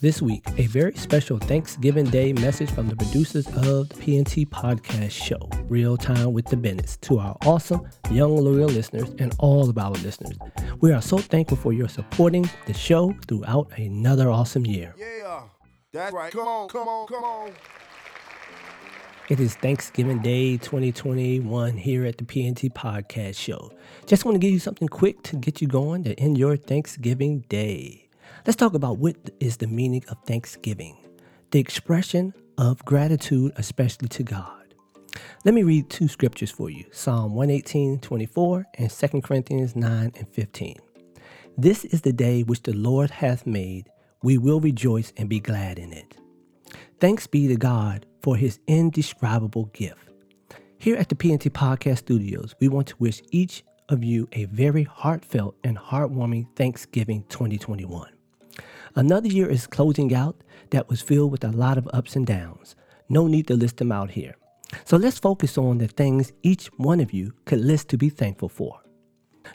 This week, a very special Thanksgiving Day message from the producers of the PNT podcast show, Real Time with the Bennetts, to our awesome young loyal listeners and all of our listeners. We are so thankful for your supporting the show throughout another awesome year. Yeah. That's right. Come on. Come on. Come on. It is Thanksgiving Day 2021 here at the PNT Podcast Show. Just want to give you something quick to get you going to end your Thanksgiving Day. Let's talk about what is the meaning of Thanksgiving, the expression of gratitude, especially to God. Let me read two scriptures for you Psalm 118, 24, and 2 Corinthians 9 and 15. This is the day which the Lord hath made. We will rejoice and be glad in it. Thanks be to God for his indescribable gift. Here at the PNT Podcast Studios, we want to wish each of you a very heartfelt and heartwarming Thanksgiving 2021. Another year is closing out that was filled with a lot of ups and downs. No need to list them out here. So let's focus on the things each one of you could list to be thankful for.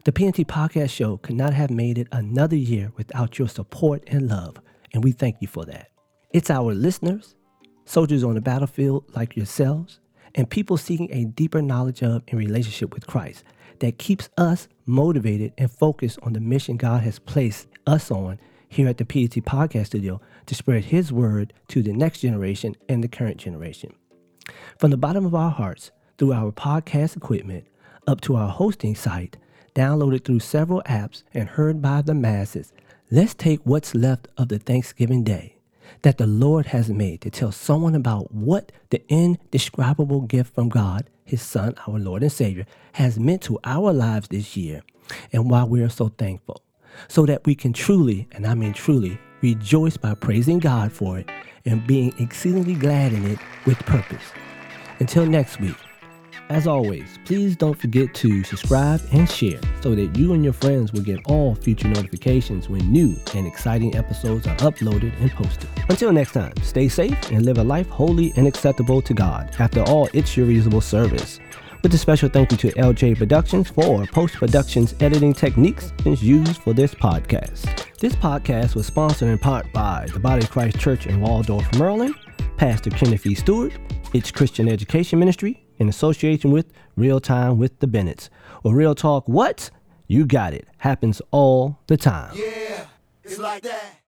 The PNT Podcast Show could not have made it another year without your support and love, and we thank you for that. It's our listeners, soldiers on the battlefield like yourselves, and people seeking a deeper knowledge of and relationship with Christ that keeps us motivated and focused on the mission God has placed us on here at the PNT Podcast Studio to spread His word to the next generation and the current generation. From the bottom of our hearts, through our podcast equipment, up to our hosting site, downloaded through several apps and heard by the masses, let's take what's left of the Thanksgiving Day that the Lord has made to tell someone about what the indescribable gift from God, His Son, our Lord and Savior, has meant to our lives this year and why we are so thankful. So that we can truly, and I mean truly, rejoice by praising God for it and being exceedingly glad in it with purpose. Until next week, as always, please don't forget to subscribe and share so that you and your friends will get all future notifications when new and exciting episodes are uploaded and posted. Until next time, stay safe and live a life holy and acceptable to God. After all, it's your reasonable service. With a special thank you to LJ Productions for post productions editing techniques used for this podcast. This podcast was sponsored in part by the Body of Christ Church in Waldorf, Maryland, Pastor Kenneth E. Stewart, its Christian Education Ministry, in association with Real Time with the Bennetts. Or Real Talk, what? You got it. Happens all the time. Yeah. It's like that.